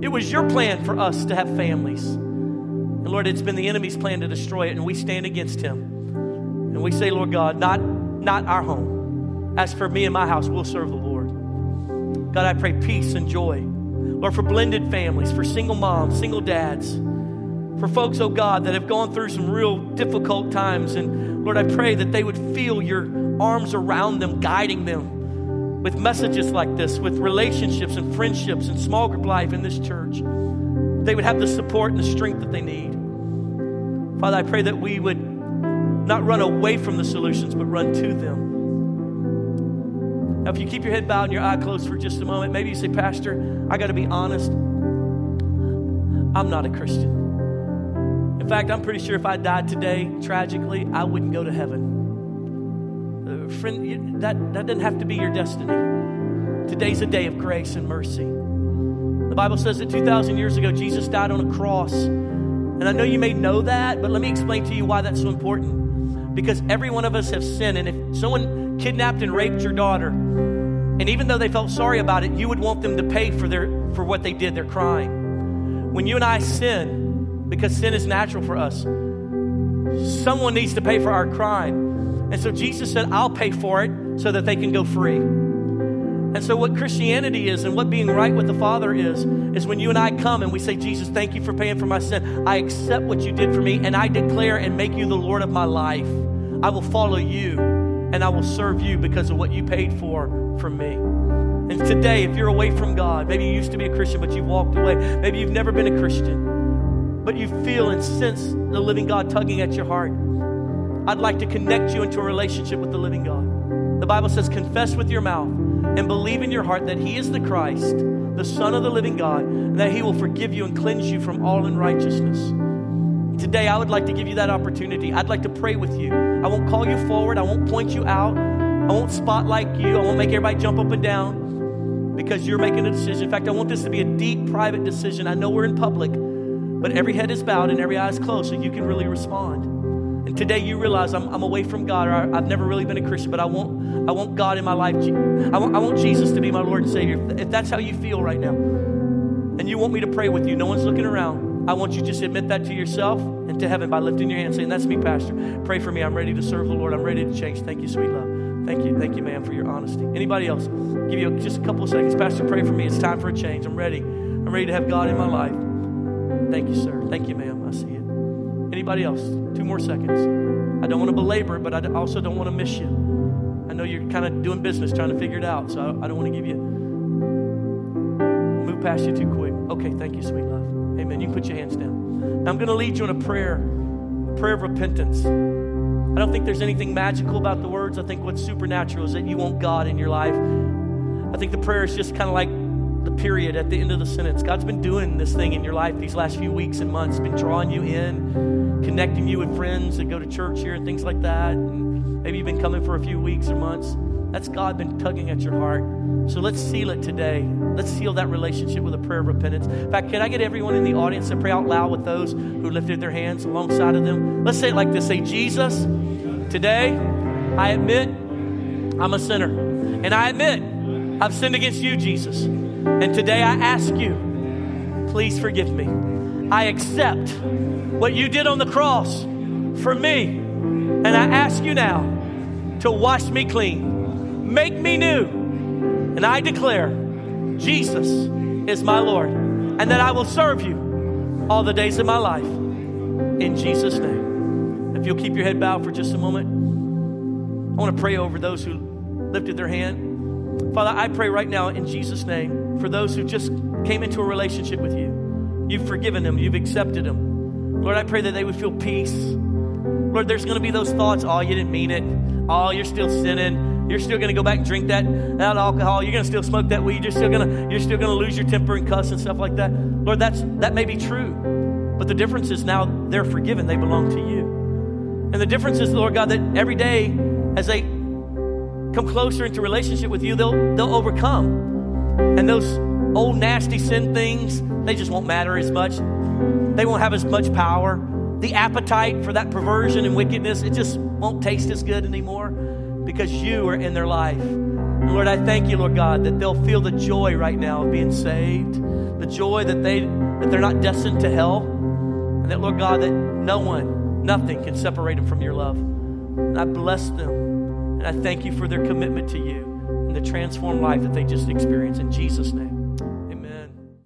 It was your plan for us to have families. And Lord, it's been the enemy's plan to destroy it, and we stand against him. And we say, Lord God, not, not our home as for me and my house, we'll serve the Lord. God, I pray peace and joy. Lord, for blended families, for single moms, single dads, for folks, oh God, that have gone through some real difficult times. And Lord, I pray that they would feel your arms around them, guiding them with messages like this, with relationships and friendships and small group life in this church. They would have the support and the strength that they need. Father, I pray that we would not run away from the solutions, but run to them. Now, if you keep your head bowed and your eye closed for just a moment, maybe you say, Pastor, I got to be honest. I'm not a Christian. In fact, I'm pretty sure if I died today, tragically, I wouldn't go to heaven. Uh, friend, that, that doesn't have to be your destiny. Today's a day of grace and mercy. The Bible says that 2,000 years ago, Jesus died on a cross. And I know you may know that, but let me explain to you why that's so important. Because every one of us have sinned. And if someone kidnapped and raped your daughter, and even though they felt sorry about it, you would want them to pay for their for what they did, their crime. When you and I sin, because sin is natural for us, someone needs to pay for our crime. And so Jesus said, I'll pay for it so that they can go free. And so, what Christianity is and what being right with the Father is, is when you and I come and we say, Jesus, thank you for paying for my sin. I accept what you did for me, and I declare and make you the Lord of my life. I will follow you and I will serve you because of what you paid for from me. And today, if you're away from God, maybe you used to be a Christian, but you've walked away. Maybe you've never been a Christian, but you feel and sense the living God tugging at your heart. I'd like to connect you into a relationship with the living God. The Bible says, confess with your mouth and believe in your heart that He is the Christ, the Son of the living God, and that He will forgive you and cleanse you from all unrighteousness. Today, I would like to give you that opportunity. I'd like to pray with you. I won't call you forward, I won't point you out. I won't spotlight you. I won't make everybody jump up and down because you're making a decision. In fact, I want this to be a deep, private decision. I know we're in public, but every head is bowed and every eye is closed, so you can really respond. And today you realize I'm, I'm away from God, or I, have never really been a Christian, but I want, I want God in my life. I want, I want Jesus to be my Lord and Savior. If that's how you feel right now, and you want me to pray with you, no one's looking around. I want you to just admit that to yourself and to heaven by lifting your hand, saying, That's me, Pastor. Pray for me. I'm ready to serve the Lord. I'm ready to change. Thank you, sweet love. Thank you. Thank you, ma'am, for your honesty. Anybody else? Give you just a couple of seconds. Pastor, pray for me. It's time for a change. I'm ready. I'm ready to have God in my life. Thank you, sir. Thank you, ma'am. I see it. Anybody else? Two more seconds. I don't want to belabor it, but I also don't want to miss you. I know you're kind of doing business trying to figure it out, so I don't want to give you move past you too quick. Okay, thank you, sweet love. Amen. You can put your hands down. Now I'm going to lead you in a prayer, a prayer of repentance. I don't think there's anything magical about the words. I think what's supernatural is that you want God in your life. I think the prayer is just kind of like the period at the end of the sentence. God's been doing this thing in your life these last few weeks and months, been drawing you in, connecting you with friends that go to church here and things like that. And maybe you've been coming for a few weeks or months. That's God been tugging at your heart. So let's seal it today. Let's seal that relationship with a prayer of repentance. In fact, can I get everyone in the audience to pray out loud with those who lifted their hands alongside of them? Let's say it like this Say, Jesus, today I admit I'm a sinner. And I admit I've sinned against you, Jesus. And today I ask you, please forgive me. I accept what you did on the cross for me. And I ask you now to wash me clean, make me new and I declare Jesus is my Lord and that I will serve you all the days of my life. In Jesus' name. If you'll keep your head bowed for just a moment, I want to pray over those who lifted their hand. Father, I pray right now in Jesus' name for those who just came into a relationship with you. You've forgiven them, you've accepted them. Lord, I pray that they would feel peace. Lord, there's going to be those thoughts, oh, you didn't mean it. Oh, you're still sinning. You're still going to go back and drink that, that alcohol. You're going to still smoke that weed. You're still going to you're still going to lose your temper and cuss and stuff like that. Lord, that's that may be true, but the difference is now they're forgiven. They belong to you. And the difference is, Lord God, that every day as they come closer into relationship with you, they'll they'll overcome. And those old nasty sin things, they just won't matter as much. They won't have as much power. The appetite for that perversion and wickedness, it just won't taste as good anymore because you are in their life. And Lord, I thank you, Lord God, that they'll feel the joy right now of being saved, the joy that they that they're not destined to hell, and that Lord God, that no one, nothing can separate them from your love. And I bless them, and I thank you for their commitment to you and the transformed life that they just experienced in Jesus' name.